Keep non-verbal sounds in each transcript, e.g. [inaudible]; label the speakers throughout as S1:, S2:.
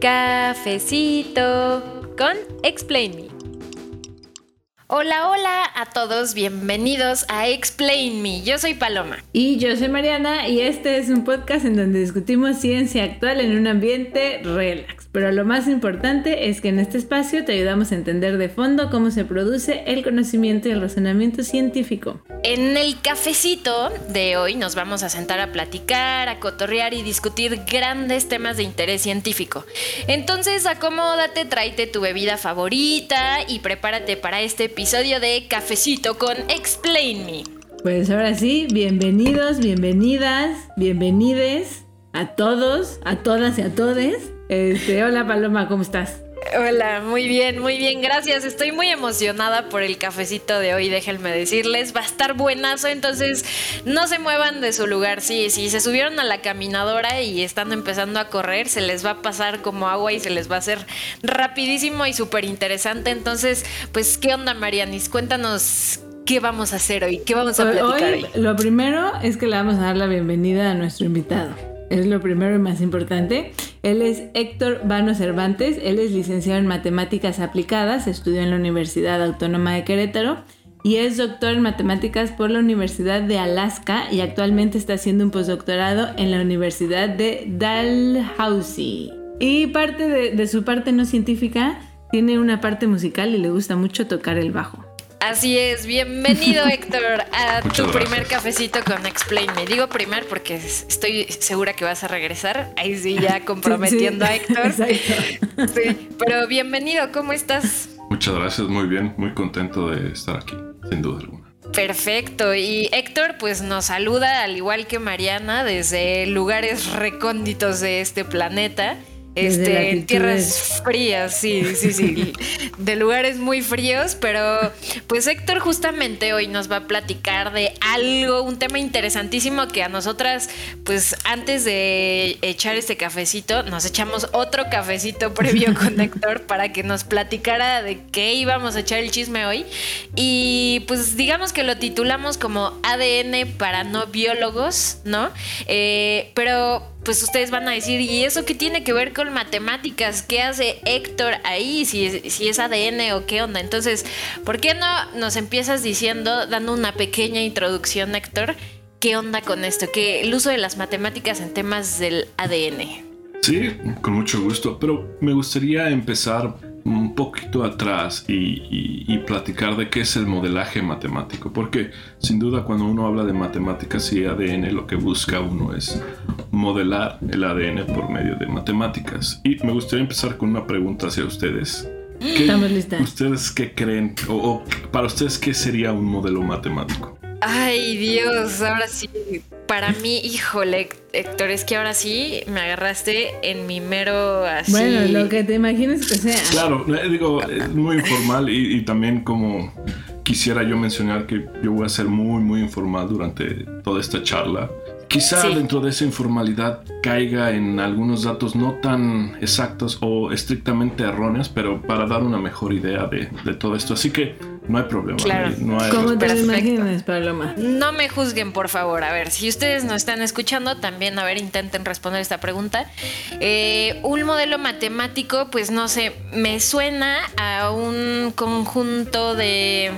S1: Cafecito con Explain Me. Hola, hola a todos, bienvenidos a Explain Me. Yo soy Paloma.
S2: Y yo soy Mariana y este es un podcast en donde discutimos ciencia actual en un ambiente relax. Pero lo más importante es que en este espacio te ayudamos a entender de fondo cómo se produce el conocimiento y el razonamiento científico.
S1: En el cafecito de hoy nos vamos a sentar a platicar, a cotorrear y discutir grandes temas de interés científico. Entonces acomódate, tráete tu bebida favorita y prepárate para este episodio de Cafecito con Explain Me.
S2: Pues ahora sí, bienvenidos, bienvenidas, bienvenides a todos, a todas y a todes. Este, hola Paloma, ¿cómo estás?
S1: Hola, muy bien, muy bien, gracias. Estoy muy emocionada por el cafecito de hoy, déjenme decirles. Va a estar buenazo, entonces no se muevan de su lugar. Sí, si se subieron a la caminadora y están empezando a correr, se les va a pasar como agua y se les va a hacer rapidísimo y súper interesante. Entonces, pues, ¿qué onda, Marianis? Cuéntanos qué vamos a hacer hoy, qué vamos a platicar hoy.
S2: Lo primero es que le vamos a dar la bienvenida a nuestro invitado. Es lo primero y más importante. Él es Héctor Vano Cervantes, él es licenciado en Matemáticas Aplicadas, estudió en la Universidad Autónoma de Querétaro y es doctor en Matemáticas por la Universidad de Alaska y actualmente está haciendo un postdoctorado en la Universidad de Dalhousie. Y parte de, de su parte no científica tiene una parte musical y le gusta mucho tocar el bajo.
S1: Así es, bienvenido [laughs] Héctor a tu primer cafecito con Explain Me. Digo primer porque estoy segura que vas a regresar. Ahí sí, ya comprometiendo a Héctor. [laughs] Sí, pero bienvenido, ¿cómo estás?
S3: Muchas gracias, muy bien, muy contento de estar aquí, sin duda alguna.
S1: Perfecto. Y Héctor, pues nos saluda, al igual que Mariana, desde lugares recónditos de este planeta. Este, en tierras frías, sí, sí, sí, [laughs] de lugares muy fríos, pero pues Héctor justamente hoy nos va a platicar de algo, un tema interesantísimo que a nosotras, pues antes de echar este cafecito, nos echamos otro cafecito [laughs] previo con [laughs] Héctor para que nos platicara de qué íbamos a echar el chisme hoy. Y pues digamos que lo titulamos como ADN para no biólogos, ¿no? Eh, pero pues ustedes van a decir, ¿y eso qué tiene que ver con matemáticas? ¿Qué hace Héctor ahí? Si, si es ADN o qué onda. Entonces, ¿por qué no nos empiezas diciendo, dando una pequeña introducción, Héctor? ¿Qué onda con esto? ¿Qué el uso de las matemáticas en temas del ADN?
S3: Sí, con mucho gusto, pero me gustaría empezar poquito atrás y, platicar de qué es el modelaje matemático, porque sin duda cuando uno habla de matemáticas y ADN lo que busca uno es modelar el ADN por medio de matemáticas. Y me gustaría empezar con una pregunta hacia ustedes. ¿Ustedes qué creen o para ustedes qué sería un modelo matemático?
S1: Ay, Dios, ahora sí. Para mí, híjole, Héctor, es que ahora sí me agarraste en mi mero así.
S2: Bueno, lo que te imagines que sea.
S3: Claro, eh, digo, es muy informal y, también como quisiera yo mencionar que yo voy a ser muy, muy informal durante toda esta charla. Quizá dentro de esa informalidad caiga en algunos datos no tan exactos o estrictamente erróneos, pero para dar una mejor idea de, de todo esto. Así que no hay problema.
S1: Claro.
S3: No hay
S2: ¿Cómo te lo imaginas, Paloma?
S1: No me juzguen, por favor. A ver, si ustedes no están escuchando, también, a ver, intenten responder esta pregunta. Eh, un modelo matemático, pues no sé, me suena a un conjunto de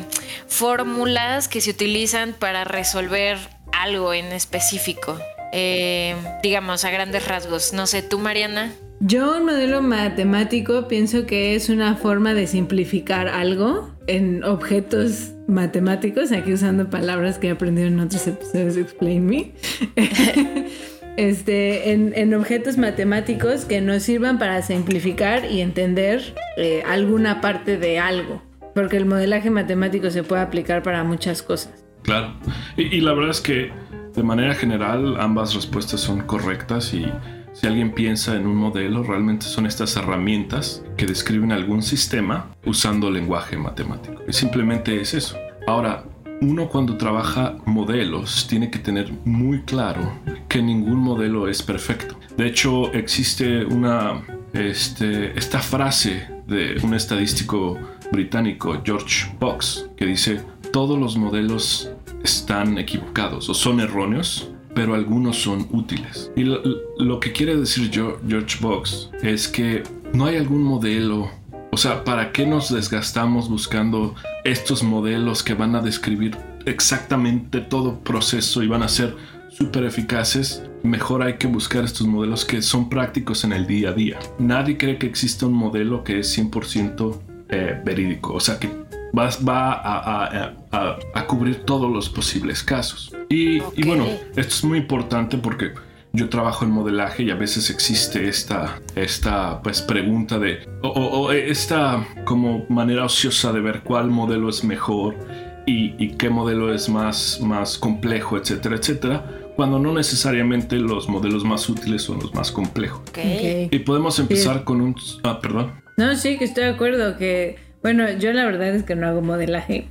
S1: fórmulas que se utilizan para resolver algo en específico. Eh, digamos, a grandes rasgos. No sé, tú, Mariana.
S2: Yo un modelo matemático pienso que es una forma de simplificar algo en objetos matemáticos, aquí usando palabras que he aprendido en otros episodios de Explain Me. [laughs] este, en, objetos matemáticos que nos sirvan para simplificar y entender eh, alguna parte de algo. Porque el modelaje matemático se puede aplicar para muchas cosas.
S3: Claro. y la verdad es que de manera general ambas respuestas son correctas y si alguien piensa en un modelo, realmente son estas herramientas que describen algún sistema usando lenguaje matemático. Y simplemente es eso. Ahora, uno cuando trabaja modelos tiene que tener muy claro que ningún modelo es perfecto. De hecho, existe una, este, esta frase de un estadístico británico, George Box, que dice, todos los modelos están equivocados o son erróneos pero algunos son útiles. Y lo, que quiere decir yo, George Box es que no hay algún modelo o sea, ¿para qué nos desgastamos buscando estos modelos que van a describir exactamente todo proceso y van a ser súper eficaces? Mejor hay que buscar estos modelos que son prácticos en el día a día. Nadie cree que exista un modelo que es 100% eh, verídico, o sea, que va, a, cubrir todos los posibles casos. Y, y bueno, esto es muy importante porque yo trabajo en modelaje y a veces existe esta, esta pues, pregunta de, o, esta como manera ociosa de ver cuál modelo es mejor y, qué modelo es más, más complejo, etcétera, etcétera, cuando no necesariamente los modelos más útiles son los más complejos. Y podemos empezar con un... Ah, perdón.
S2: No, sí, que estoy de acuerdo que, bueno, yo la verdad es que no hago modelaje,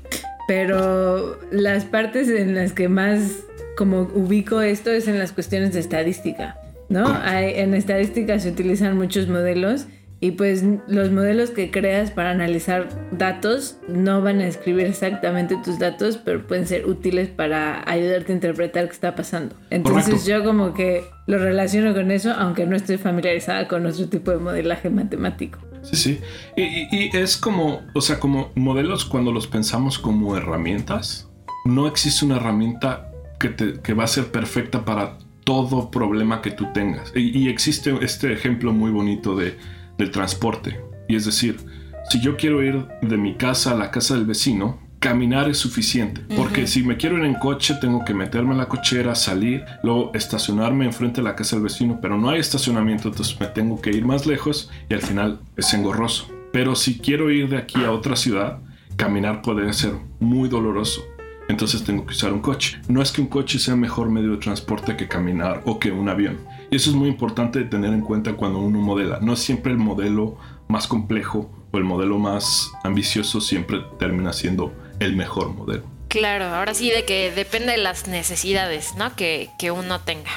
S2: pero las partes en las que más como ubico esto es en las cuestiones de estadística, ¿no? Hay, en estadística se utilizan muchos modelos y pues los modelos que creas para analizar datos no van a escribir exactamente tus datos, pero pueden ser útiles para ayudarte a interpretar qué está pasando. Entonces yo como que lo relaciono con eso, aunque no estoy familiarizada con otro tipo de modelaje matemático.
S3: Sí, sí. Y, y es como, o sea, como modelos cuando los pensamos como herramientas, no existe una herramienta que, va a ser perfecta para todo problema que tú tengas. Y, existe este ejemplo muy bonito de, del transporte. Y es decir, si yo quiero ir de mi casa a la casa del vecino, caminar es suficiente. Porque si me quiero ir en coche, tengo que meterme en la cochera, salir, luego estacionarme enfrente de la casa del vecino, pero no hay estacionamiento, entonces me tengo que ir más lejos y al final es engorroso. Pero si quiero ir de aquí a otra ciudad, caminar puede ser muy doloroso entonces tengo que usar un coche. No es que un coche sea mejor medio de transporte que caminar o que un avión. Y eso es muy importante tener en cuenta cuando uno modela. No siempre el modelo más complejo o el modelo más ambicioso siempre termina siendo el mejor modelo.
S1: Claro, ahora sí de que depende de las necesidades, ¿no? Que, que uno tenga.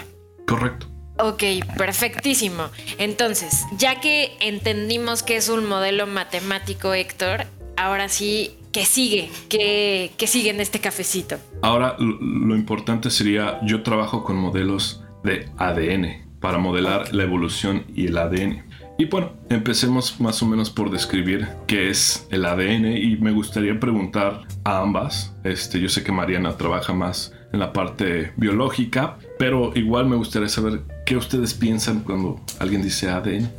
S3: Correcto.
S1: Ok, perfectísimo. Entonces, ya que entendimos que es un modelo matemático, Héctor, ahora sí ¿Qué sigue? ¿Qué, sigue en este cafecito?
S3: Ahora lo importante sería, yo trabajo con modelos de ADN para modelar la evolución y el ADN. Y bueno, empecemos más o menos por describir qué es el ADN y me gustaría preguntar a ambas. Este, yo sé que Mariana trabaja más en la parte biológica, pero igual me gustaría saber qué ustedes piensan cuando alguien dice ADN.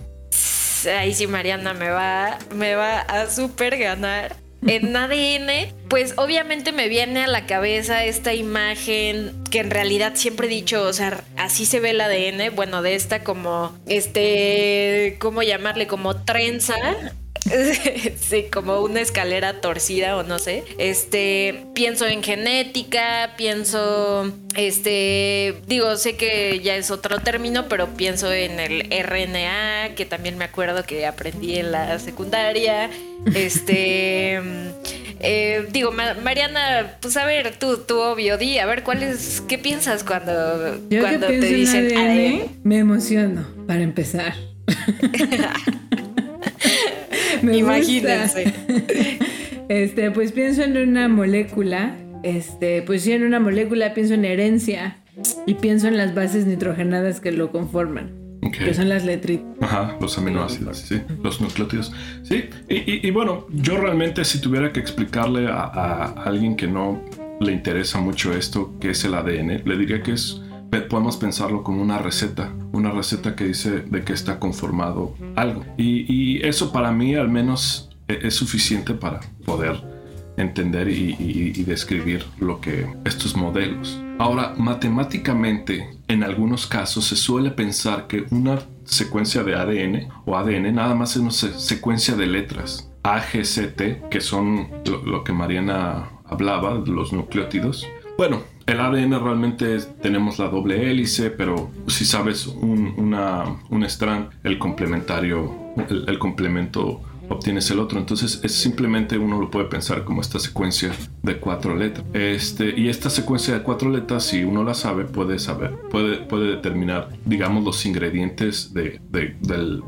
S1: Ahí sí Mariana me va, me va a super ganar en ADN, pues obviamente me viene a la cabeza esta imagen que en realidad siempre he dicho, o sea, así se ve el ADN, bueno, de esta como, este, ¿cómo llamarle? Como trenza [laughs] sí, como una escalera torcida o no sé. Este, pienso en genética, pienso, este, digo, sé que ya es otro término, pero pienso en el RNA, que también me acuerdo que aprendí en la secundaria. Este, [laughs] eh, digo, Mariana, pues a ver, tú, tú obvio, di, a ver, ¿cuál es, qué piensas cuando, cuando te dicen ADN?
S2: Me emociono, para empezar. [laughs]
S1: Imagínense. [laughs]
S2: Este, pues pienso en una molécula. Este, pues sí, en una molécula pienso en herencia y pienso en las bases nitrogenadas que lo conforman. Que son las letritas.
S3: Ajá, los aminoácidos, sí, los nucleótidos. Sí, y, bueno, yo realmente si tuviera que explicarle a, a, alguien que no le interesa mucho esto, que es el ADN, le diría que es podemos pensarlo como una receta, una receta que dice de qué está conformado algo. Y, eso para mí al menos e, es suficiente para poder entender y, describir lo que estos modelos. Ahora, matemáticamente, en algunos casos se suele pensar que una secuencia de ADN o ADN nada más es una secuencia de letras. A, G, C, T, que son lo que Mariana hablaba, los nucleótidos. Bueno, el ADN realmente tenemos la doble hélice, pero si sabes un, una, un strand, el complementario, el, complemento obtienes el otro. Entonces es simplemente uno lo puede pensar como esta secuencia de cuatro letras. Este, y esta secuencia de cuatro letras, si uno la sabe, puede saber, puede, puede determinar, digamos, los ingredientes de, del,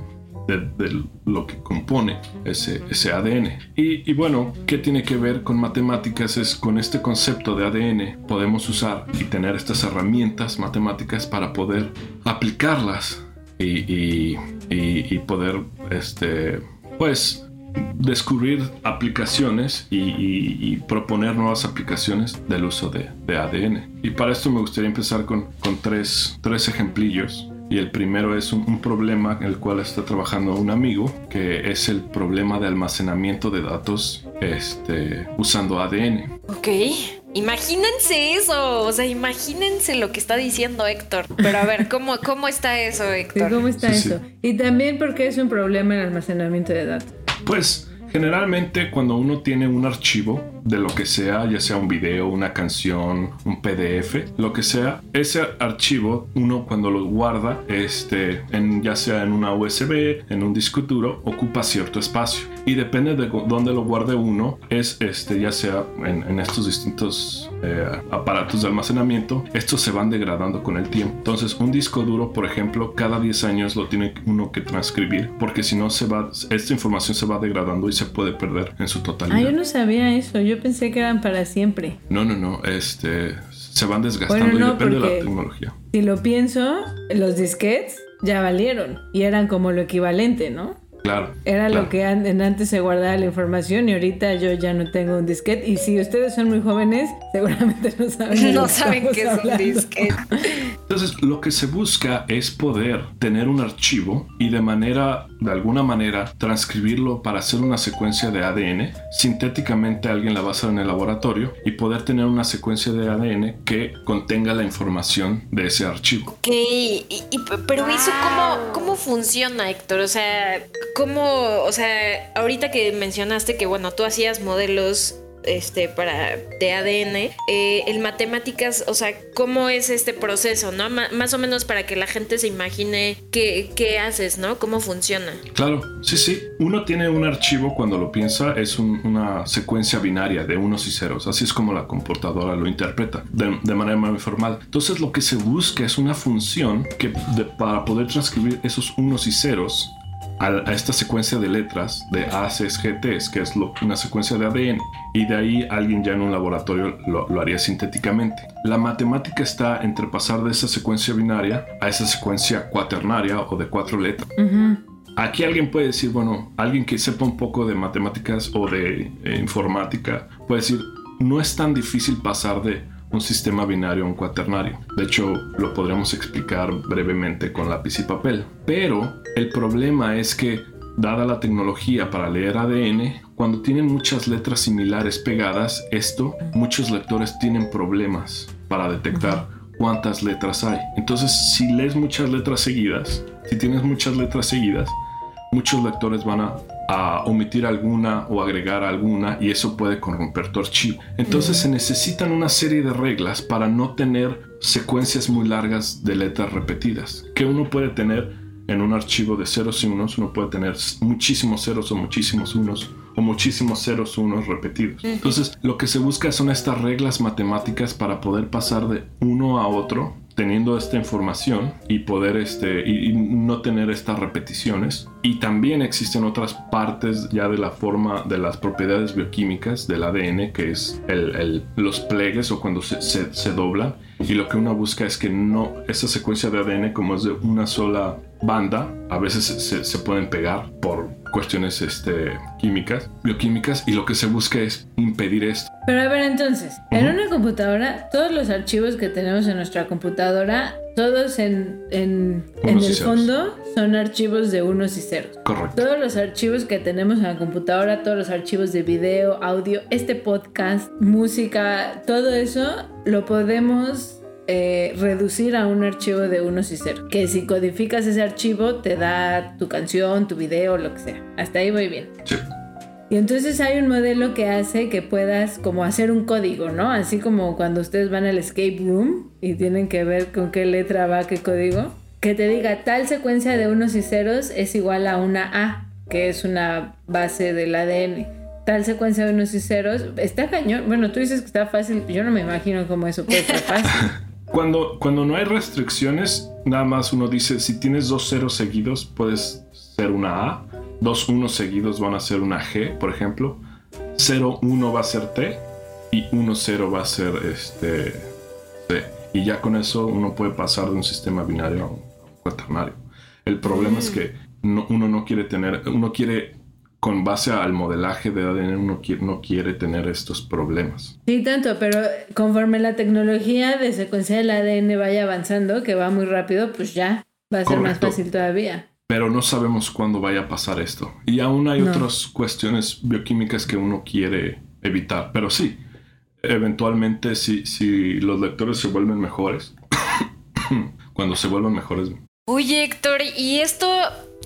S3: de, lo que compone ese, ese ADN. Y, y, bueno, ¿qué tiene que ver con matemáticas? Es con este concepto de ADN podemos usar y tener estas herramientas matemáticas para poder aplicarlas y, y poder, este, pues, descubrir aplicaciones y, proponer nuevas aplicaciones del uso de, ADN. Y para esto me gustaría empezar con, con tres, tres ejemplillos. Y el primero es un, problema en el cual está trabajando un amigo, que es el problema de almacenamiento de datos este, usando ADN.
S1: Ok, imagínense eso, o sea, imagínense lo que está diciendo Héctor. Pero a ver, ¿cómo, cómo está eso, Héctor?
S2: ¿Cómo está eso? Y también porque es un problema el almacenamiento de datos.
S3: Pues generalmente cuando uno tiene un archivo de lo que sea, ya sea un video, una canción, un PDF, lo que sea, ese archivo uno cuando lo guarda, este, en, ya sea en una USB, en un disco duro, ocupa cierto espacio. Y depende de dónde lo guarde uno, es este, ya sea en, estos distintos eh, aparatos de almacenamiento, estos se van degradando con el tiempo. Entonces, un disco duro, por ejemplo, cada 10 años lo tiene uno que transcribir, porque si no se va, esta información se va degradando y se puede perder en su totalidad.
S2: Ah, yo no sabía eso. Yo pensé que eran para siempre.
S3: No, no, no. Este, se van desgastando y depende de la tecnología.
S2: Si lo pienso, los disquets ya valieron y eran como lo equivalente, ¿no?
S3: Claro.
S2: Era lo que antes se guardaba la información y ahorita yo ya no tengo un disquete. Y si ustedes son muy jóvenes, [laughs] seguramente no saben.
S1: No saben qué es un disquete.
S3: Entonces, lo que se busca es poder tener un archivo y de manera, de alguna manera, transcribirlo para hacer una secuencia de ADN. Sintéticamente alguien la va a hacer en el laboratorio y poder tener una secuencia de ADN que contenga la información de ese archivo.
S1: Ok, pero eso cómo, cómo funciona, Héctor? O sea, ¿Cómo, o sea, ahorita que mencionaste que, bueno, tú hacías modelos este, para, de ADN, eh, el matemáticas, o sea, ¿cómo es este proceso, no? más o menos para que la gente se imagine qué, qué, haces, ¿no? ¿Cómo funciona?
S3: Claro, sí, sí. Uno tiene un archivo cuando lo piensa, es una secuencia binaria de unos y ceros, así es como la computadora lo interpreta, de, manera muy formal. Entonces lo que se busca es una función que para poder transcribir esos unos y ceros a, esta secuencia de letras de ACs, GTs, que es una secuencia de ADN, y de ahí alguien ya en un laboratorio lo, haría sintéticamente. La matemática está entre pasar de esa secuencia binaria a esa secuencia cuaternaria o de cuatro letras. Aquí alguien puede decir, bueno, alguien que sepa un poco de matemáticas o de eh, informática puede decir, no es tan difícil pasar de un sistema binario a un cuaternario. De hecho, lo podríamos explicar brevemente con lápiz y papel. Pero el problema es que, dada la tecnología para leer ADN, cuando tienen muchas letras similares pegadas, esto, muchos lectores tienen problemas para detectar cuántas letras hay. Entonces, si lees muchas letras seguidas, si tienes muchas letras seguidas, muchos lectores van a a omitir alguna o agregar alguna y eso puede corromper tu archivo. Entonces se necesitan una serie de reglas para no tener secuencias muy largas de letras repetidas. Que uno puede tener en un archivo de ceros y unos, uno puede tener muchísimos ceros o muchísimos unos o muchísimos ceros unos repetidos. Entonces lo que se busca son estas reglas matemáticas para poder pasar de uno a otro teniendo esta información y poder este y, no tener estas repeticiones. Y también existen otras partes ya de la forma de las propiedades bioquímicas del ADN que es el, los plegues o cuando se, se, doblan. Y lo que uno busca es que no esa secuencia de ADN como es de una sola banda a veces se, se pueden pegar por cuestiones este, químicas, bioquímicas, y lo que se busca es impedir esto.
S2: Pero a ver, entonces, en una computadora, todos los archivos que tenemos en nuestra computadora, todos en, en, en el fondo son archivos de unos y ceros.
S3: Correcto.
S2: Todos los archivos que tenemos en la computadora, todos los archivos de video, audio, este podcast, música, todo eso lo podemos eh, reducir a un archivo de unos y ceros. Que si codificas ese archivo te da tu canción, tu video, lo que sea. Hasta ahí voy bien.
S3: Sí.
S2: Y entonces hay un modelo que hace que puedas como hacer un código, ¿no? Así como cuando ustedes van al escape room y tienen que ver con qué letra va qué código. Que te diga tal secuencia de unos y ceros es igual a una A, que es una base del ADN tal secuencia de unos y ceros. Está cañón. Bueno, tú dices que está fácil. Yo no me imagino cómo eso puede ser fácil. [laughs]
S3: Cuando, cuando no hay restricciones, nada más uno dice, si tienes dos ceros seguidos, puedes ser una A, dos unos seguidos van a ser una G, por ejemplo, 0, 1 va a ser T y 1, 0 va a ser este, C. Y ya con eso uno puede pasar de un sistema binario a un cuaternario. El problema es que uno no quiere tener, uno quiere con base al modelaje de ADN uno no quiere tener estos problemas.
S2: Sí, tanto, pero conforme la tecnología de secuencia del ADN vaya avanzando, que va muy rápido, pues ya va a ser más fácil todavía.
S3: Pero no sabemos cuándo vaya a pasar esto. Y aún hay otras cuestiones bioquímicas que uno quiere evitar. Pero sí, eventualmente si, si los lectores se vuelven mejores, [coughs] cuando se vuelvan mejores.
S1: Uy, Héctor, ¿y esto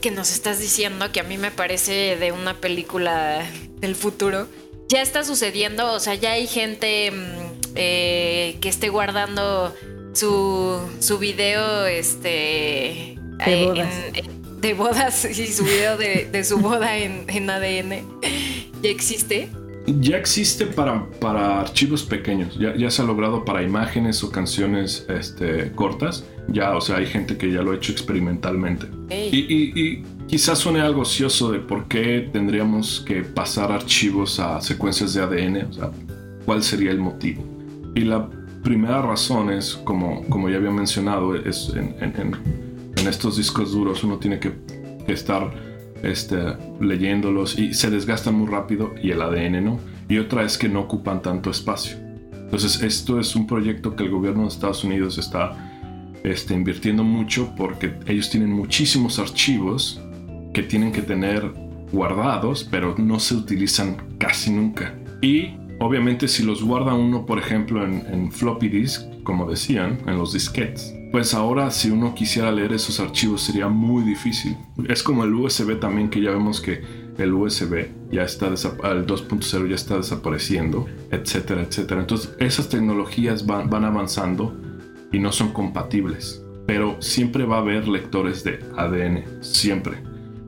S1: que nos estás diciendo, que a mí me parece de una película del futuro, ya está sucediendo, o sea, ya hay gente mm, eh, que esté guardando su, su video, este...
S2: De bodas.
S1: De bodas [laughs] y su video de, su boda en, en ADN. ¿Ya existe?
S3: Ya existe para, para archivos pequeños, ya, ya, se ha logrado para imágenes o canciones este, cortas, ya, o sea, hay gente que ya lo ha hecho experimentalmente. Y, quizás suene algo ocioso de por qué tendríamos que pasar archivos a secuencias de ADN, o sea, cuál sería el motivo. Y la primera razón es, como, como ya había mencionado, es en, en, en estos discos duros uno tiene que estar este, leyéndolos y se desgastan muy rápido y el ADN no. Y otra es que no ocupan tanto espacio. Entonces esto es un proyecto que el gobierno de Estados Unidos está este, invirtiendo mucho porque ellos tienen muchísimos archivos que tienen que tener guardados, pero no se utilizan casi nunca. Y obviamente si los guarda uno, por ejemplo, en, en floppy disk, como decían, en los disquetes, pues ahora si uno quisiera leer esos archivos sería muy difícil. Es como el USB también que ya vemos que el USB ya está el 2.0 ya está desapareciendo, etcétera, etcétera. Entonces esas tecnologías van, van avanzando y no son compatibles. Pero siempre va a haber lectores de ADN, siempre.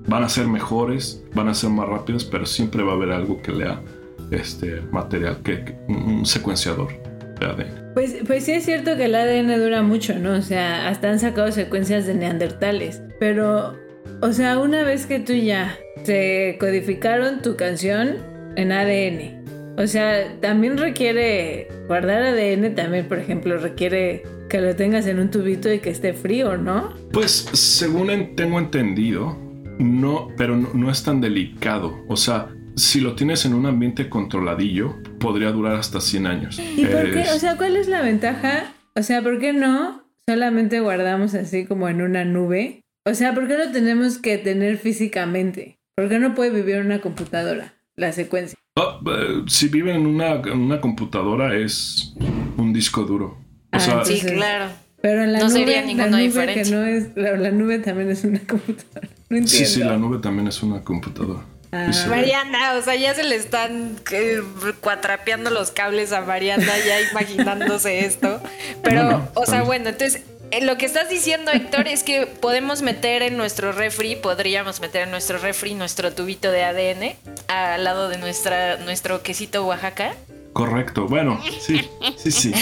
S3: Van a ser mejores, van a ser más rápidos, pero siempre va a haber algo que lea este material, que un secuenciador de ADN.
S2: Pues, pues sí es cierto que el ADN dura mucho, ¿no? O sea, hasta han sacado secuencias de neandertales. Pero, o sea, una vez que tú ya te codificaron tu canción en ADN, o sea, también requiere guardar ADN, también, por ejemplo, requiere que lo tengas en un tubito y que esté frío, ¿no?
S3: Pues según tengo entendido, no, pero no, no es tan delicado. O sea, si lo tienes en un ambiente controladillo, podría durar hasta 100 años.
S2: ¿Y por qué? O sea, ¿cuál es la ventaja? O sea, ¿por qué no solamente guardamos así como en una nube? O sea, ¿por qué lo tenemos que tener físicamente? ¿Por qué no puede vivir en una computadora la secuencia?
S3: Oh, eh, si vive en una, computadora es un disco duro.
S1: O sea, sí, claro.
S2: Pero en la no nube, sería la nube que no es, la, nube también es una [laughs] computadora.
S3: sí, sí, la nube también es una computadora.
S1: Ah. Mariana, o sea, ya se le están eh, cuatrapeando los cables a Mariana, ya imaginándose esto. Pero, o sea, bueno, entonces eh, lo que estás diciendo, Héctor, es que podemos meter en nuestro refri, podríamos meter en nuestro refri nuestro tubito de ADN al lado de nuestra, nuestro quesito Oaxaca.
S3: Correcto, bueno, sí, sí, sí,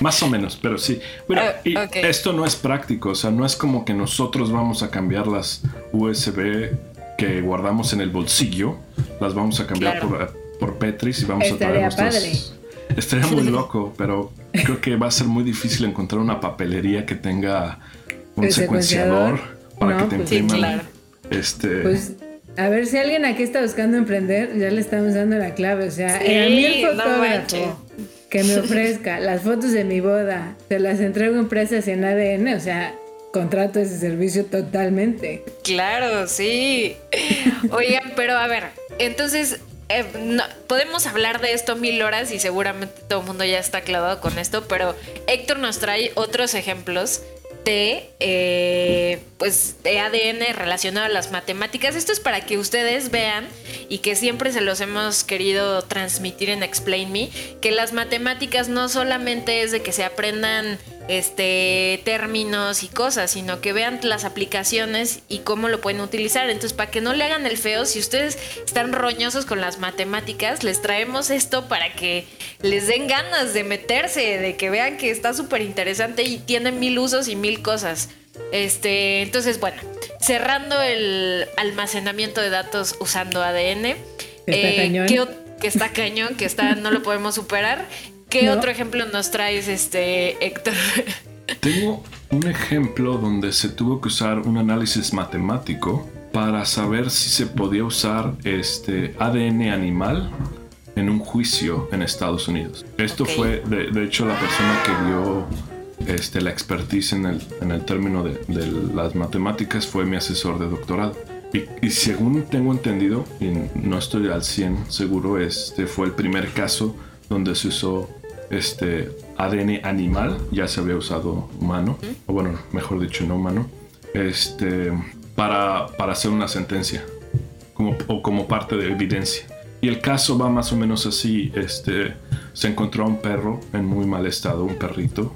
S3: más o menos, pero sí. Bueno, ah, y esto no es práctico, o sea, no es como que nosotros vamos a cambiar las USB que guardamos en el bolsillo, las vamos a cambiar por, por, Petris y vamos a traer nuestras... Estaría muy [laughs] loco, pero creo que va a ser muy difícil encontrar una papelería que tenga un secuenciador, para que te pues impriman. Este.
S2: Pues a ver si alguien aquí está buscando emprender, ya le estamos dando la clave. O sea, a mí el fotógrafo que me ofrezca las fotos de mi boda, se las entrego a empresas en ADN, o sea, contrato ese servicio totalmente.
S1: Claro, sí. Oigan, pero a ver, entonces eh, podemos hablar de esto mil horas y seguramente todo el mundo ya está clavado con esto, pero Héctor nos trae otros ejemplos de, eh, pues, de ADN relacionado a las matemáticas. Esto es para que ustedes vean y que siempre se los hemos querido transmitir en Explain Me, que las matemáticas no solamente es de que se aprendan este, términos y cosas, sino que vean las aplicaciones y cómo lo pueden utilizar. Entonces, para que no le hagan el feo, si ustedes están roñosos con las matemáticas, les traemos esto para que les den ganas de meterse, de que vean que está súper interesante y tiene mil usos y mil cosas. Este, entonces, bueno, cerrando el almacenamiento de datos usando ADN.
S2: Está
S1: Eh,
S2: cañón.
S1: ¿qué ot- que está cañón, que está, no lo podemos superar. ¿Qué
S2: No.
S1: otro ejemplo nos traes, este Héctor? [laughs]
S3: Tengo un ejemplo donde se tuvo que usar un análisis matemático para saber si se podía usar este ADN animal en un juicio en Estados Unidos. Esto
S1: Ok.
S3: fue, de, de hecho, la persona que dio este, la expertise en el, en el término de, de las matemáticas fue mi asesor de doctorado. Y, y según tengo entendido, y no estoy al 100 seguro, este fue el primer caso donde se usó este ADN animal, ya se había usado humano, o bueno, mejor dicho, no humano, este, para, para hacer una sentencia como, o como parte de evidencia. Y el caso va más o menos así, este, se encontró a un perro en muy mal estado, un perrito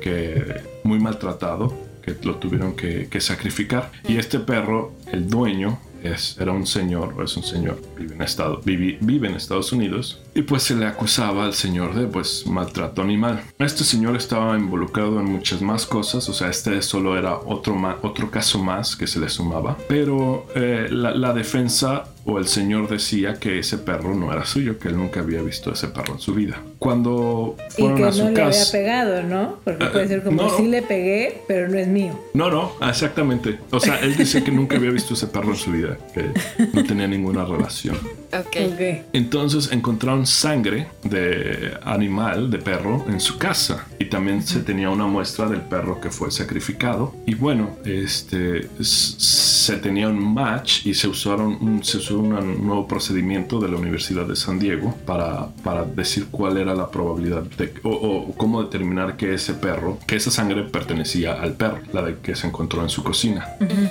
S3: que muy maltratado, que lo tuvieron que, que sacrificar. Y este perro, el dueño, es, era un señor, o es un señor, vive en, estado, vivi- vive en Estados Unidos, y pues se le acusaba al señor de pues maltrato animal. Este señor estaba involucrado en muchas más cosas, o sea, este solo era otro, otro caso más que se le sumaba, pero eh, la, la defensa o el señor decía que ese perro no era suyo, que él nunca había visto ese perro en su vida. Cuando
S2: Y
S3: fueron
S2: que
S3: a
S2: no
S3: su
S2: le había
S3: casa...
S2: pegado, ¿no? Porque
S3: Eh,
S2: puede ser como
S3: no, no.
S2: sí le pegué, pero no es mío.
S3: No, no, exactamente. O sea, él dice que nunca había visto ese perro en su vida, que no tenía ninguna relación.
S1: Ok.
S2: Ok.
S3: Entonces encontraron sangre de animal, de perro, en su casa. Y también se tenía una muestra del perro que fue sacrificado. Y bueno, este, se tenía un match y se usaron un, se usó un nuevo procedimiento de la Universidad de San Diego para, para decir cuál era la probabilidad de, o, o cómo determinar que ese perro, que esa sangre pertenecía al perro, la de que se encontró en su cocina.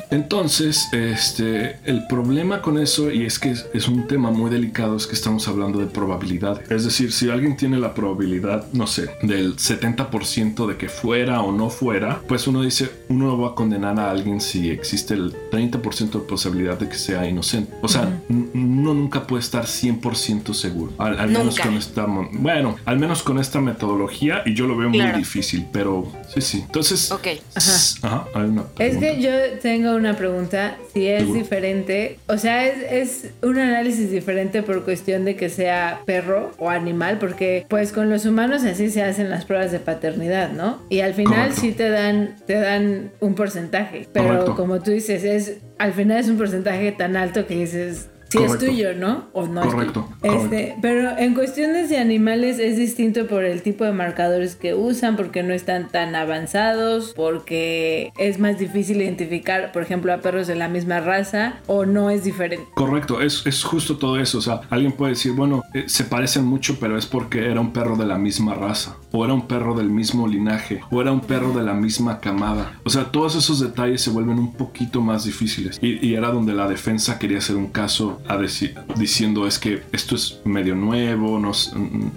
S3: Entonces, este, el problema con eso, y es que es, es un tema muy delicado, es que estamos hablando de probabilidad. Es decir, si alguien tiene la probabilidad, no sé, del 70% de que fuera o no fuera, pues uno dice, uno no va a condenar a alguien si existe el 30% de posibilidad de que sea inocente. O sea, n- uno nunca puede estar 100% seguro. Al, al menos con esta, bueno, al menos con esta metodología, y yo lo veo
S1: Claro.
S3: muy difícil, pero sí, sí. Entonces,
S1: Ok.
S3: s- ajá, hay una
S2: Es que yo tengo una pregunta, si es
S3: Seguro.
S2: diferente, o sea, es, es un análisis diferente por cuestión de que sea perro o animal, porque pues con los humanos así se hacen las pruebas de paternidad, ¿no? Y al final
S3: Correcto.
S2: sí te dan, te dan un porcentaje, pero
S3: Correcto.
S2: como tú dices, es al final es un porcentaje tan alto que dices... Si es
S3: Correcto.
S2: tuyo, ¿no? O no
S3: Correcto,
S2: es tuyo. Este, pero en cuestiones de animales es distinto por el tipo de marcadores que usan, porque no están tan avanzados, porque es más difícil identificar, por ejemplo, a perros de la misma raza, o no es diferente.
S3: Correcto, es, es justo todo eso. O sea, alguien puede decir, bueno, eh, se parecen mucho, pero es porque era un perro de la misma raza, o era un perro del mismo linaje, o era un perro de la misma camada. O sea, todos esos detalles se vuelven un poquito más difíciles. Y, era donde la defensa quería hacer un caso a deci- diciendo es que esto es medio nuevo, no,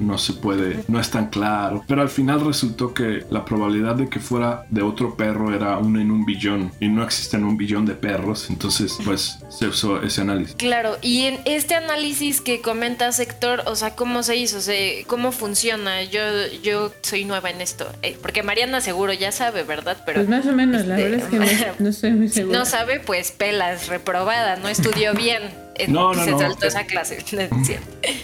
S3: no se puede, no es tan claro. Pero al final resultó que la probabilidad de que fuera de otro perro era uno en un billón, y no existen un billón de perros. Entonces, pues se usó ese análisis.
S1: Claro, y en este análisis que comentas, Héctor, o sea, ¿cómo se hizo? ¿Cómo funciona? Yo, yo soy nueva en esto, eh, porque Mariana seguro ya sabe, ¿verdad? Pero
S2: Pues más o menos, la
S1: este,
S2: verdad es que no, [laughs] no estoy muy segura.
S1: no sabe, pues pelas, reprobada, no estudió [laughs] bien. eh,
S3: No, no,
S1: se
S3: no.
S1: saltó esa clase. [laughs]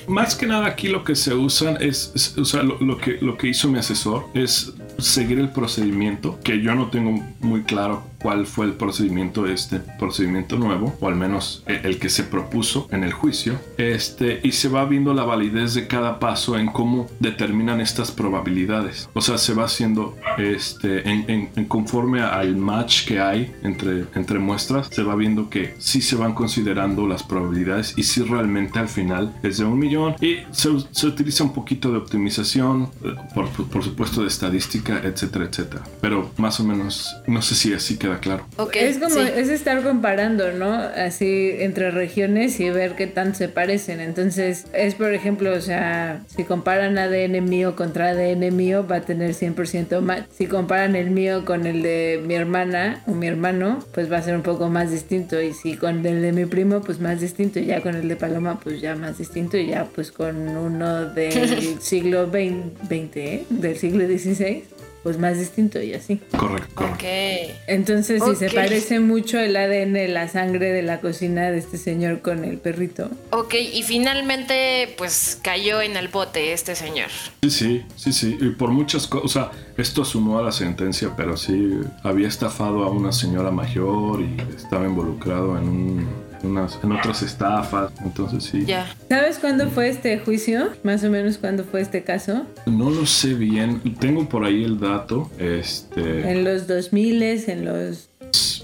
S3: Más que nada aquí lo que se usan es, es- o sea, lo, lo que, lo que hizo mi asesor es seguir el procedimiento, que yo no tengo muy claro cuál fue el procedimiento este procedimiento nuevo, o al menos el, el que se propuso en el juicio, este, y se va viendo la validez de cada paso en cómo determinan estas probabilidades. O sea, se va haciendo este, en, en- en conforme al match que hay entre, entre muestras, se va viendo que sí se van considerando las probabilidades y si realmente al final es de un millón y se, se utiliza un poquito de optimización, eh, por, por supuesto de estadística, etcétera, etcétera. Pero más o menos, no sé si así queda claro.
S1: Ok,
S2: es como,
S1: sí.
S2: es estar comparando, ¿no? Así entre regiones y ver qué tanto se parecen. Entonces, es por ejemplo, o sea, si comparan ADN mío contra ADN mío, va a tener 100% más. Si comparan el mío con el de mi hermana o mi hermano, pues va a ser un poco más distinto. Y si con el de mi primo, pues más distinto. Y ya con el de Paloma, pues ya más distinto. Y ya pues con uno del [laughs] siglo XX, ¿eh? Del siglo XVI pues más distinto y así.
S3: Correcto.
S1: Ok.
S2: Entonces, si se parece mucho el ADN de la sangre de la cocina de este señor con el perrito.
S1: Ok, y finalmente, pues cayó en el bote este señor.
S3: Sí, sí, sí, sí. Y por muchas cosas, o sea, esto sumó a la sentencia, pero sí, había estafado a una señora mayor y estaba involucrado en un en otras estafas, entonces sí.
S1: Ya.
S2: ¿Sabes cuándo fue este juicio? Más o menos cuándo fue este caso.
S3: No lo sé bien, tengo por ahí el dato. Este...
S2: En los 2000, en los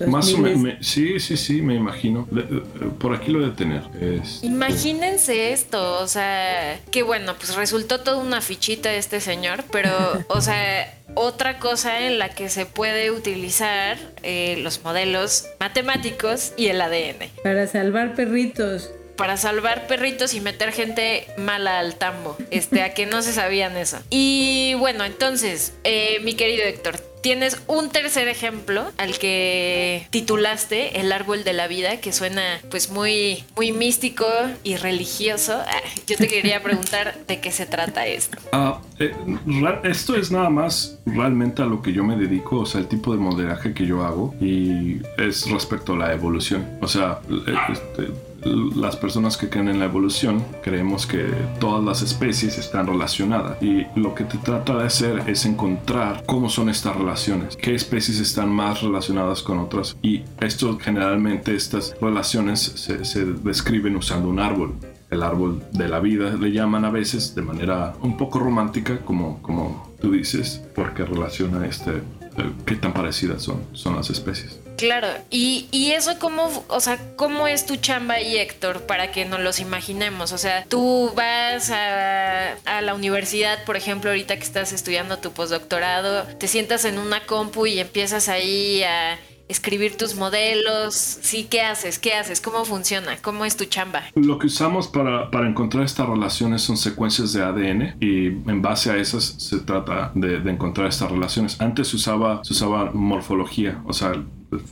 S3: más o menos, sí, sí, sí, me imagino. Eh, por aquí lo de tener.
S1: Este, Imagínense esto, o sea, que bueno, pues resultó toda una fichita este señor, pero, o sea, otra cosa en la que se puede utilizar eh, los modelos matemáticos y el ADN.
S2: Para salvar perritos
S1: para salvar perritos y meter gente mala al tambo. Este, a que no se sabían eso. Y bueno, entonces, eh, mi querido Héctor, tienes un tercer ejemplo al que titulaste El árbol de la vida, que suena pues muy, muy místico y religioso. Ah, yo te quería preguntar de qué se trata esto.
S3: Eh, esto es nada más realmente a lo que yo me dedico, o sea, el tipo de modelaje que yo hago y es respecto a la evolución. O sea, eh, este, las personas que creen en la evolución creemos que todas las especies están relacionadas y lo que te trata de hacer es encontrar cómo son estas relaciones, qué especies están más relacionadas con otras y esto generalmente estas relaciones se, describen usando un árbol el árbol de la vida, le llaman a veces de manera un poco romántica, como, como tú dices, porque relaciona este, qué tan parecidas son, son las especies.
S1: Claro, y, y, eso cómo, o sea, cómo es tu chamba y Héctor para que nos los imaginemos. O sea, tú vas a, a, la universidad, por ejemplo, ahorita que estás estudiando tu postdoctorado, te sientas en una compu y empiezas ahí a escribir tus modelos. Sí, ¿qué haces? ¿Qué haces? ¿Cómo funciona? ¿Cómo es tu chamba?
S3: Lo que usamos para, para encontrar estas relaciones son secuencias de ADN y en base a esas se trata de, de encontrar estas relaciones. Antes usaba, se usaba morfología, o sea,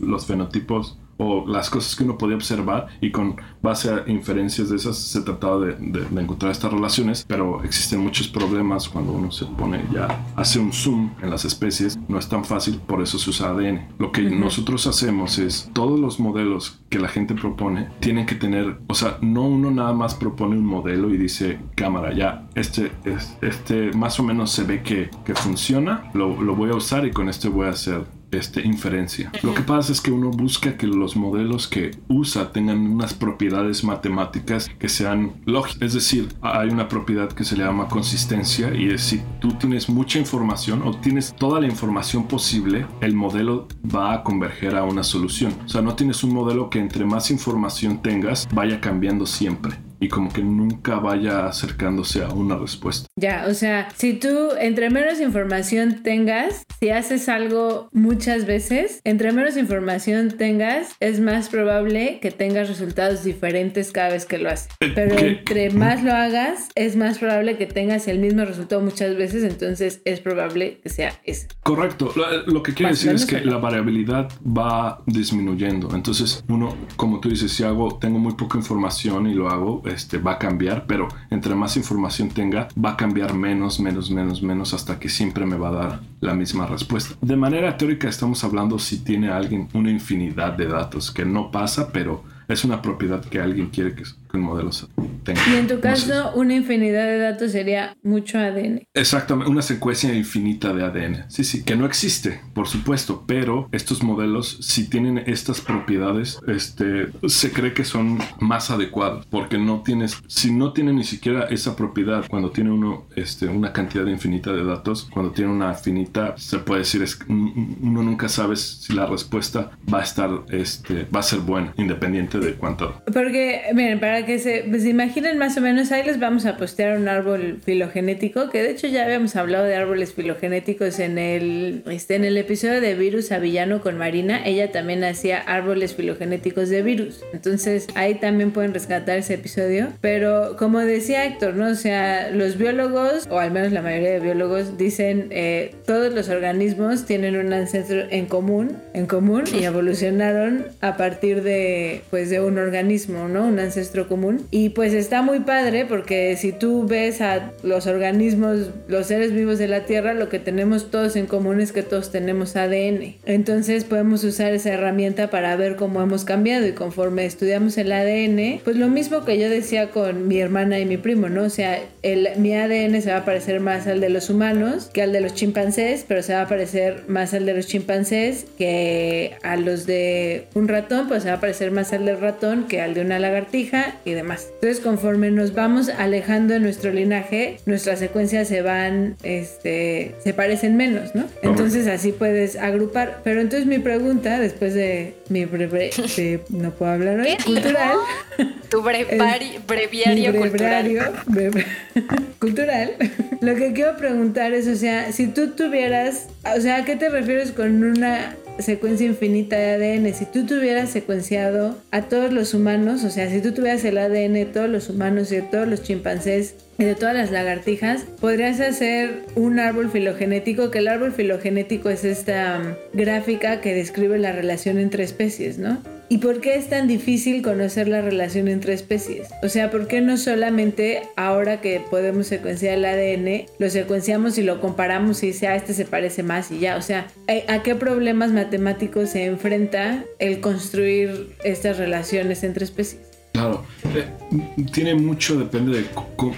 S3: los fenotipos o las cosas que uno podía observar y con base a inferencias de esas se trataba de, encontrar estas relaciones, pero existen muchos problemas cuando uno se pone ya, hace un zoom en las especies, no es tan fácil, por eso se usa ADN. Lo que nosotros hacemos es, todos los modelos que la gente propone tienen que tener, o sea, no uno nada más propone un modelo y dice, cámara, ya, este, este más o menos se ve que, que funciona, lo, lo voy a usar y con este voy a hacer este, inferencia. Lo que pasa es que uno busca que los modelos que usa tengan unas propiedades matemáticas que sean lógicas. Es decir, hay una propiedad que se le llama consistencia y es si tú tienes mucha información o tienes toda la información posible, el modelo va a converger a una solución. O sea, no tienes un modelo que entre más información tengas vaya cambiando siempre y como que nunca vaya acercándose a una respuesta.
S2: Ya, o sea, si tú entre menos información tengas, si haces algo muchas veces, entre menos información tengas, es más probable que tengas resultados diferentes cada vez que lo haces. Eh, Pero entre más lo hagas, es más probable que tengas el mismo resultado muchas veces, entonces es probable que sea ese.
S3: Correcto. Lo, que quiere decir es que la variabilidad va disminuyendo. Entonces, uno, como tú dices, si hago, tengo muy poca información y lo hago, este, va a cambiar, pero entre más información tenga, va a cambiar menos, menos, menos, menos, hasta que siempre me va a dar la misma respuesta. De manera teórica estamos hablando si tiene alguien una infinidad de datos, que no pasa, pero es una propiedad que alguien quiere que, un modelo tenga.
S2: Y en tu caso, una infinidad de datos sería mucho ADN.
S3: Exactamente, una secuencia infinita de ADN. Sí, sí, que no existe, por supuesto, pero estos modelos, si tienen estas propiedades, este, se cree que son más adecuados, porque no tienes, si no tiene ni siquiera esa propiedad, cuando tiene uno este, una cantidad infinita de datos, cuando tiene una finita, se puede decir, es, uno nunca sabe si la respuesta va a estar, este, va a ser buena, independiente de cuánto.
S2: Porque, miren, para que se, pues, imaginen más o menos, ahí les vamos a postear un árbol filogenético, que de hecho ya habíamos hablado de árboles filogenéticos en el, este, en el episodio de Virus Avillano con Marina. Ella también hacía árboles filogenéticos de virus. Entonces ahí también pueden rescatar ese episodio. Pero como decía Héctor, ¿no? O sea, los biólogos, o al menos la mayoría de biólogos, dicen eh, todos los organismos tienen un ancestro en común, en común, y evolucionaron a partir de, pues, de un organismo, ¿no? Un ancestro común. Y pues está muy padre porque si tú ves a los organismos, los seres vivos de la Tierra, lo que tenemos todos en común es que todos tenemos ADN. Entonces podemos usar esa herramienta para ver cómo hemos cambiado y conforme estudiamos el ADN, pues lo mismo que yo decía con mi hermana y mi primo, ¿no? O sea, el, mi ADN se va a parecer más al de los humanos que al de los chimpancés, pero se va a parecer más al de los chimpancés que a los de un ratón, pues se va a parecer más al del ratón que al de una lagartija y demás. Entonces, conforme nos vamos alejando de nuestro linaje, nuestras secuencias se van, este, se parecen menos, ¿no? Entonces así puedes agrupar. Pero entonces mi pregunta, después de mi breve, no puedo hablar hoy, cultural.
S1: Tu [laughs] breviario, cultural. [laughs]
S2: cultural. Lo que quiero preguntar es, o sea, si tú tuvieras, o sea, ¿a qué te refieres con una secuencia infinita de ADN. Si tú tuvieras secuenciado a todos los humanos, o sea, si tú tuvieras el ADN de todos los humanos y de todos los chimpancés y de todas las lagartijas, podrías hacer un árbol filogenético, que el árbol filogenético es esta um, gráfica que describe la relación entre especies, ¿no? ¿Y por qué es tan difícil conocer la relación entre especies? O sea, ¿por qué no solamente ahora que podemos secuenciar el ADN, lo secuenciamos y lo comparamos y dice, ah, este se parece más y ya? O sea, ¿a qué problemas matemáticos se enfrenta el construir estas relaciones entre especies?
S3: Claro, eh, tiene mucho, depende de,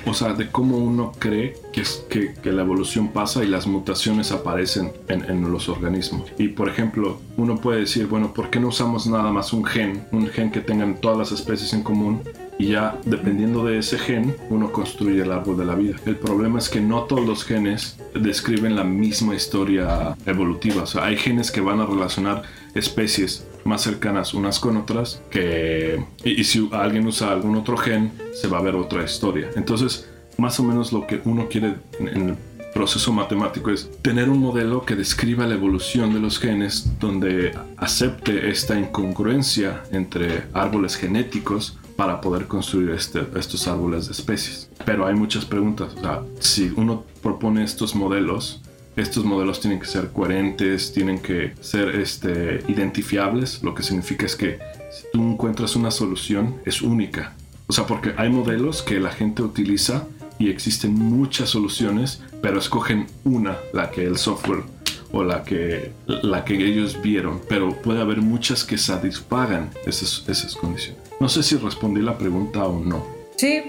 S3: o sea, de cómo uno cree que, es, que, la evolución pasa y las mutaciones aparecen en, en, los organismos. Y por ejemplo, uno puede decir, bueno, ¿por qué no usamos nada más un gen? Un gen que tengan todas las especies en común y ya dependiendo de ese gen uno construye el árbol de la vida. El problema es que no todos los genes describen la misma historia evolutiva. O sea, hay genes que van a relacionar especies más cercanas unas con otras que y, si alguien usa algún otro gen se va a ver otra historia entonces más o menos lo que uno quiere en el proceso matemático es tener un modelo que describa la evolución de los genes donde acepte esta incongruencia entre árboles genéticos para poder construir este, estos árboles de especies. Pero hay muchas preguntas. Si uno propone estos modelos, estos modelos tienen que ser coherentes, tienen que ser este, identifiables, lo que significa es que si tú encuentras una solución es única. O sea, porque hay modelos que la gente utiliza y existen muchas soluciones, pero escogen una, la que el software o la que, la que ellos vieron, pero puede haber muchas que satisfagan esas, esas condiciones. No sé si respondí la pregunta o no.
S2: Sí,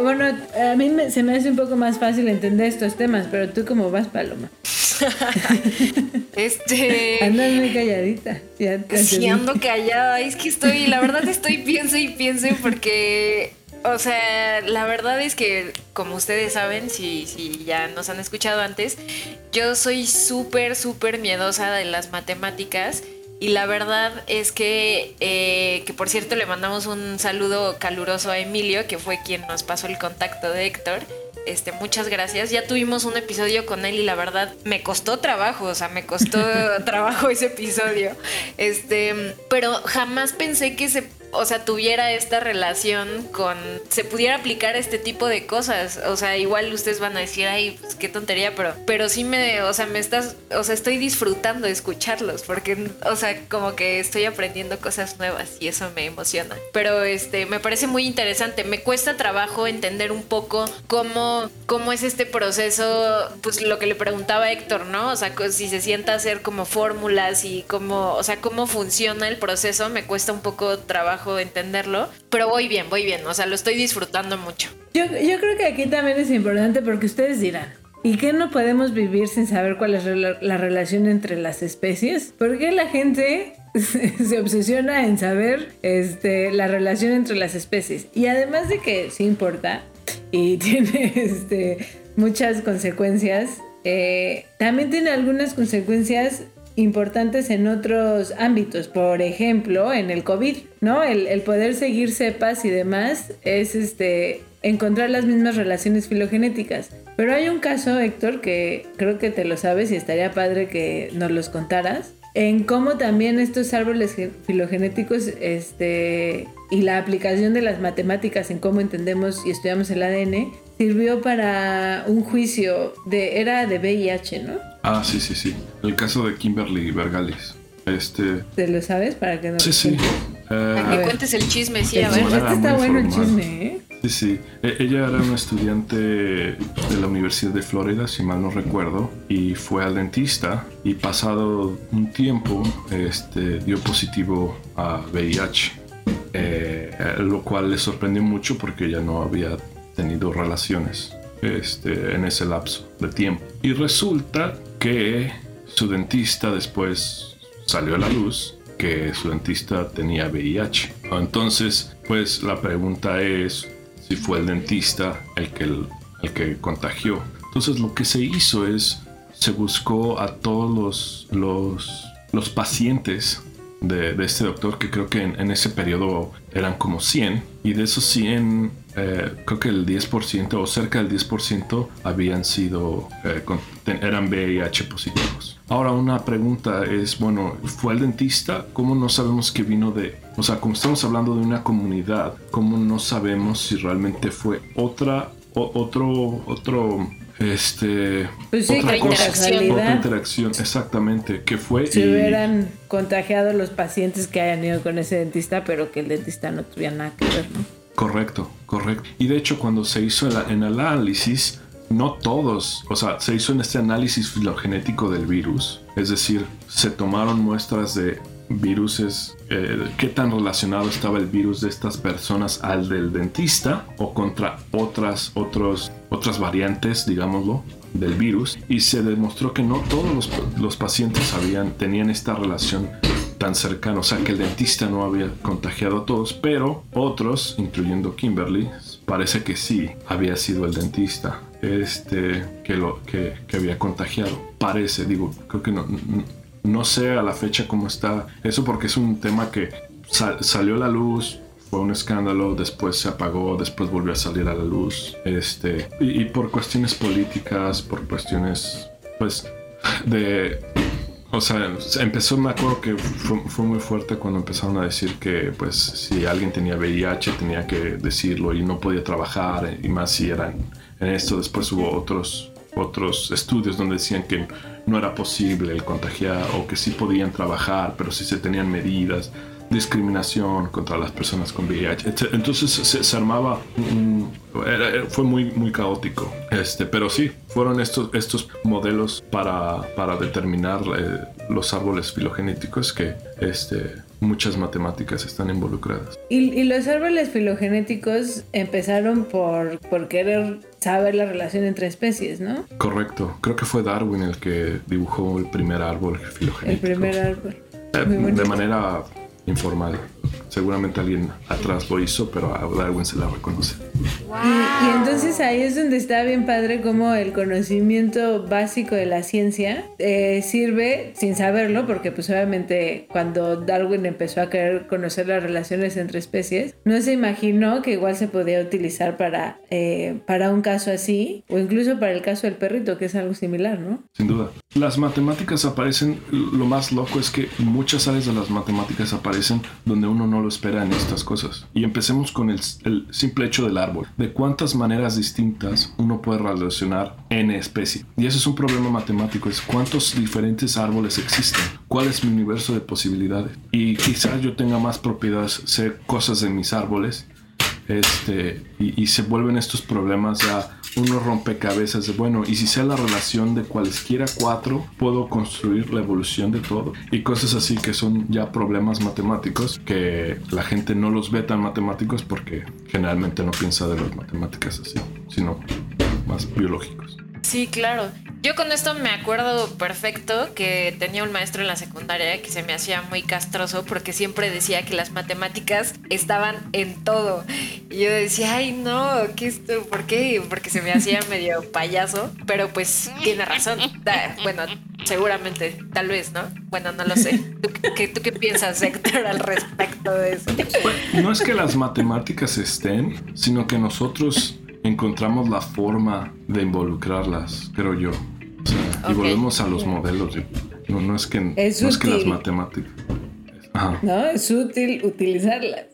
S2: bueno, a mí se me hace un poco más fácil entender estos temas, pero tú cómo vas, Paloma. [laughs]
S1: este.
S2: Andas muy calladita.
S1: Ya sí, ando callada. Es que estoy, la verdad estoy piense y piense porque. O sea, la verdad es que, como ustedes saben, si, si ya nos han escuchado antes, yo soy súper, súper miedosa de las matemáticas. Y la verdad es que, eh, que por cierto le mandamos un saludo caluroso a Emilio, que fue quien nos pasó el contacto de Héctor. Este, muchas gracias. Ya tuvimos un episodio con él y la verdad me costó trabajo, o sea, me costó [laughs] trabajo ese episodio. Este, pero jamás pensé que se o sea, tuviera esta relación con, se pudiera aplicar este tipo de cosas. O sea, igual ustedes van a decir, ay, pues qué tontería, pero, pero sí me, o sea, me estás, o sea, estoy disfrutando de escucharlos, porque, o sea, como que estoy aprendiendo cosas nuevas y eso me emociona. Pero, este, me parece muy interesante. Me cuesta trabajo entender un poco cómo, cómo es este proceso, pues lo que le preguntaba Héctor, ¿no? O sea, si se sienta hacer como fórmulas y cómo, o sea, cómo funciona el proceso, me cuesta un poco trabajo entenderlo, pero voy bien, voy bien, o sea, lo estoy disfrutando mucho.
S2: Yo, yo creo que aquí también es importante porque ustedes dirán, ¿Y qué no podemos vivir sin saber cuál es la relación entre las especies? ¿Por qué la gente [laughs] se obsesiona en saber este, la relación entre las especies? Y además de que sí importa y [laughs] tiene este, muchas consecuencias, eh, también tiene algunas consecuencias importantes en otros ámbitos, por ejemplo, en el COVID, ¿no? El, poder seguir cepas y demás es este encontrar las mismas relaciones filogenéticas. Pero hay un caso, Héctor, que creo que te lo sabes y estaría padre que nos los contaras, en cómo también estos árboles filogenéticos este, y la aplicación de las matemáticas en cómo entendemos y estudiamos el ADN sirvió para un juicio de era de VIH, ¿no?
S3: Ah, sí, sí, sí. El caso de Kimberly Bergalis. Este...
S2: ¿Te lo sabes para que no?
S3: Sí, sí.
S1: Eh, que cuentes el chisme, sí, a
S2: ver. Este está bueno el chisme, ¿eh?
S3: Sí, sí. E, ella era una estudiante de la Universidad de Florida, si mal no recuerdo, y fue al dentista y pasado un tiempo este, dio positivo a VIH, eh, lo cual le sorprendió mucho porque ella no había tenido relaciones este, en ese lapso de tiempo. Y resulta que su dentista después salió a la luz que su dentista tenía VIH. Entonces, pues la pregunta es si fue el dentista el que, el, que contagió. Entonces lo que se hizo es, se buscó a todos los, los, los pacientes de, de, este doctor, que creo que en, ese periodo eran como 100, y de esos 100, eh, creo que el 10% o cerca del 10% habían sido, eh, eran VIH positivos. Ahora una pregunta es, bueno, ¿fue el dentista? ¿Cómo no sabemos que vino de... O sea, como estamos hablando de una comunidad, ¿cómo no sabemos si realmente fue otra, otro, otro este
S1: pues otra, interacción.
S3: otra interacción exactamente que fue
S2: si hubieran contagiado los pacientes que hayan ido con ese dentista pero que el dentista no tuviera nada que ver ¿no?
S3: Correcto correcto. Y de hecho cuando se hizo el, el análisis no todos, o sea, se hizo en este análisis filogenético del virus, es decir, se tomaron muestras de viruses, eh, qué tan relacionado estaba el virus de estas personas al del dentista o contra otras, otros, otras variantes, digámoslo, del virus. Y se demostró que no todos los, los pacientes habían, tenían esta relación tan cercana, o sea que el dentista no había contagiado a todos, pero otros, incluyendo Kimberly, parece que sí había sido el dentista este, que, lo, que, que había contagiado. Parece, digo, creo que no, no, sé a la fecha cómo está eso porque es un tema que salió a la luz, fue un escándalo, después se apagó, después volvió a salir a la luz. Este, y, por cuestiones políticas, por cuestiones, pues, de... O sea, empezó, me acuerdo que fue, muy fuerte cuando empezaron a decir que, pues, si alguien tenía VIH tenía que decirlo y no podía trabajar, y más si eran en esto. Después hubo otros, otros estudios donde decían que no era posible el contagiar o que sí podían trabajar, pero sí se tenían medidas discriminación contra las personas con VIH. Entonces se, armaba, fue muy, muy caótico. Este, pero sí, fueron estos, estos modelos para, para determinar eh, los árboles filogenéticos que este, muchas matemáticas están involucradas.
S2: Y, y, los árboles filogenéticos empezaron por, por querer saber la relación entre especies, ¿no?
S3: Correcto. Creo que fue Darwin el que dibujó el primer árbol filogenético.
S2: El primer árbol.
S3: Eh, de manera informal. Seguramente alguien atrás lo hizo, pero a Darwin se la reconoce.
S2: Y, entonces ahí es donde está bien padre como el conocimiento básico de la ciencia eh, sirve sin saberlo, porque pues obviamente cuando Darwin empezó a querer conocer las relaciones entre especies, no se imaginó que igual se podía utilizar para, eh, para un caso así, o incluso para el caso del perrito, que es algo similar, ¿no?
S3: Sin duda. Las matemáticas aparecen, lo más loco es que muchas áreas de las matemáticas aparecen donde uno no lo espera en estas cosas. Y empecemos con el, simple hecho del árbol de cuántas maneras distintas uno puede relacionar n especie. Y eso es un problema matemático, es cuántos diferentes árboles existen, cuál es mi universo de posibilidades. Y quizás yo tenga más propiedades, sé cosas de mis árboles, este, y, y se vuelven estos problemas ya uno rompecabezas de, bueno, y si sé la relación de cualesquiera cuatro, puedo construir la evolución de todo. Y cosas así que son ya problemas matemáticos que la gente no los ve tan matemáticos porque generalmente no piensa de las matemáticas así, sino más biológicos.
S1: Sí, claro. Yo con esto me acuerdo perfecto que tenía un maestro en la secundaria que se me hacía muy castroso porque siempre decía que las matemáticas estaban en todo. Y yo decía, ay no, ¿qué esto? ¿Por qué? Porque se me hacía [laughs] medio payaso, pero pues tiene razón. Bueno, seguramente, tal vez, ¿no? Bueno, no lo sé. ¿Tú qué, tú qué piensas, Héctor, al respecto de eso?
S3: No es que las matemáticas estén, sino que nosotros encontramos la forma de involucrarlas, creo yo. Y volvemos a los modelos. No, no es que,
S2: es,
S3: no es que las matemáticas.
S2: No, es útil utilizarlas.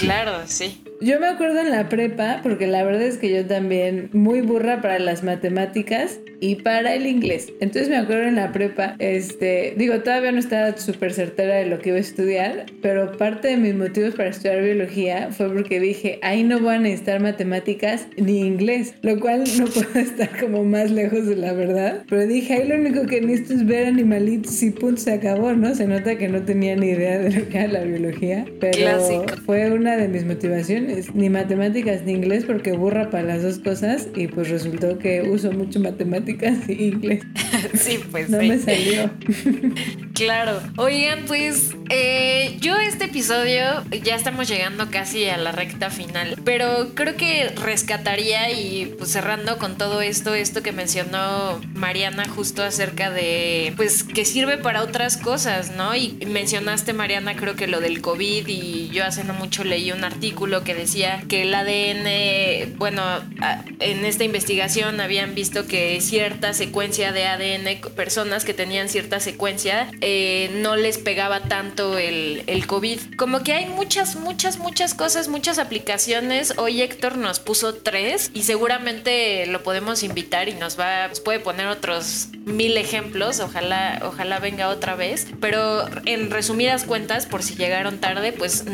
S1: Claro, sí.
S2: Yo me acuerdo en la prepa, porque la verdad es que yo también muy burra para las matemáticas y para el inglés. Entonces me acuerdo en la prepa, este, digo, todavía no estaba súper certera de lo que iba a estudiar, pero parte de mis motivos para estudiar biología fue porque dije, ahí no voy a necesitar matemáticas ni inglés, lo cual no [laughs] puedo estar como más lejos de la verdad. Pero dije, ahí lo único que necesito es ver animalitos y punto, se acabó, ¿no? Se nota que no tenía ni idea de lo que era la biología, pero fue una de mis motivaciones ni matemáticas ni inglés porque burra para las dos cosas y pues resultó que uso mucho matemáticas y inglés. [laughs]
S1: sí, pues
S2: no me salió. [laughs]
S1: claro. Oigan, pues eh, yo este episodio ya estamos llegando casi a la recta final, pero creo que rescataría y pues cerrando con todo esto, esto que mencionó Mariana justo acerca de pues que sirve para otras cosas, ¿no? Y mencionaste Mariana creo que lo del COVID y yo hace no mucho leí un artículo que decía que el ADN, bueno, en esta investigación habían visto que cierta secuencia de ADN, personas que tenían cierta secuencia, eh, no les pegaba tanto el, el COVID. Como que hay muchas, muchas, muchas cosas, muchas aplicaciones. Hoy Héctor nos puso tres y seguramente lo podemos invitar y nos va, nos puede poner otros mil ejemplos. Ojalá, ojalá venga otra vez. Pero en resumidas cuentas, por si llegaron tarde, pues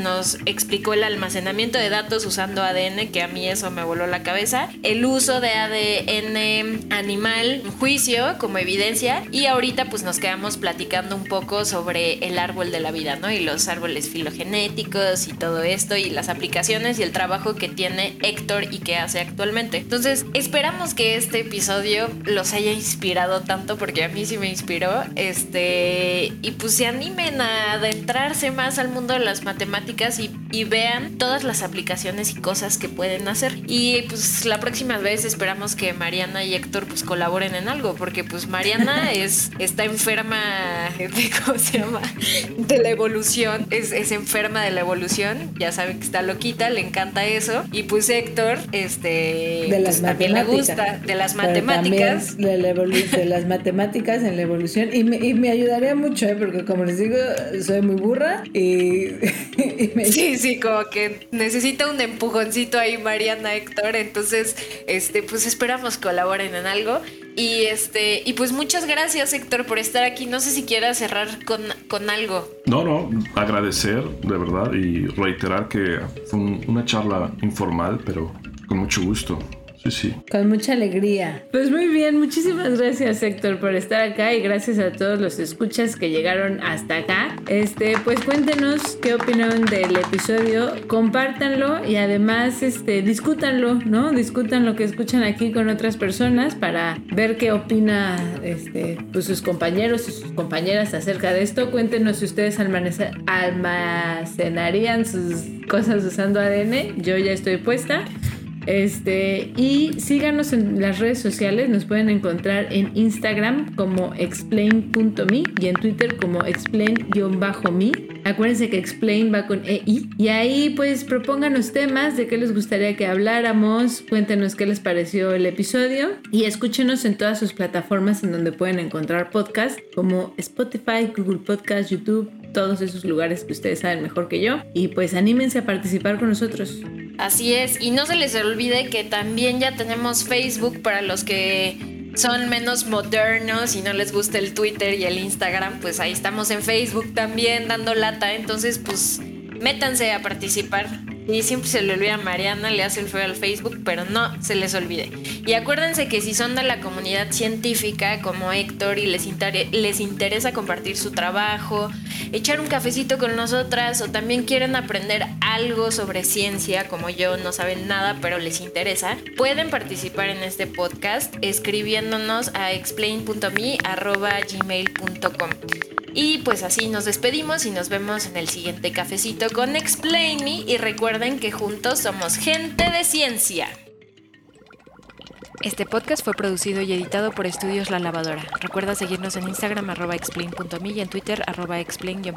S1: explicó el almacenamiento de datos usando ADN, que a mí eso me voló la cabeza, el uso de ADN animal, juicio como evidencia, y ahorita pues nos quedamos platicando un poco sobre el árbol de la vida, ¿no? Y los árboles filogenéticos y todo esto, y las aplicaciones y el trabajo que tiene Héctor y que hace actualmente. Entonces, esperamos que este episodio los haya inspirado tanto, porque a mí sí me inspiró, este, y pues se animen a adentrarse más al mundo de las matemáticas y, y vean todas las aplicaciones y cosas que pueden hacer. Y pues la próxima vez esperamos que Mariana y Héctor pues colaboren en algo, porque pues Mariana [laughs] es, está enferma de, ¿cómo se llama? De la evolución, es, es enferma de la evolución, ya saben que está loquita, le encanta eso. Y pues Héctor, este,
S2: de las
S1: pues, también le gusta de las matemáticas.
S2: De, la de, las matemáticas en la evolución. Y me, y me ayudaría mucho, ¿eh? porque como les digo, soy muy burra y. [laughs]
S1: Sí, sí, como que necesito un empujoncito ahí Mariana Héctor, entonces este pues esperamos colaboren en algo y este y pues muchas gracias Héctor por estar aquí. No sé si quieras cerrar con, con algo.
S3: No, no, agradecer de verdad y reiterar que fue una charla informal, pero con mucho gusto. Sí, sí.
S2: Con mucha alegría. Pues muy bien, muchísimas gracias Héctor por estar acá y gracias a todos los escuchas que llegaron hasta acá. Este, pues cuéntenos qué opinan del episodio, compártanlo y además este discútanlo, ¿no? Discutan lo que escuchan aquí con otras personas para ver qué opina este pues sus compañeros y sus compañeras acerca de esto. Cuéntenos si ustedes almacenarían sus cosas usando ADN. Yo ya estoy puesta. Este, y síganos en las redes sociales, nos pueden encontrar en Instagram como explain.me y en Twitter como explain-me. Acuérdense que explain va con EI. Y ahí pues propónganos temas de qué les gustaría que habláramos, cuéntenos qué les pareció el episodio y escúchenos en todas sus plataformas en donde pueden encontrar podcast como Spotify, Google Podcast, YouTube, todos esos lugares que ustedes saben mejor que yo. Y pues anímense a participar con nosotros.
S1: Así es, y no se les olvide que también ya tenemos Facebook para los que son menos modernos y no les gusta el Twitter y el Instagram, pues ahí estamos en Facebook también dando lata, entonces pues métanse a participar. Y siempre se le olvida a Mariana, le hace el feo al Facebook, pero no se les olvide. Y acuérdense que si son de la comunidad científica como Héctor y les, interesa compartir su trabajo, echar un cafecito con nosotras o también quieren aprender algo sobre ciencia como yo, no saben nada pero les interesa, pueden participar en este podcast escribiéndonos a explain.me.gmail.com. Y pues así nos despedimos y nos vemos en el siguiente cafecito con Explain Me y recuerden que juntos somos gente de ciencia. Este podcast fue producido y editado por Estudios La Lavadora. Recuerda seguirnos en Instagram arroba explain.me y en Twitter arroba explain-me.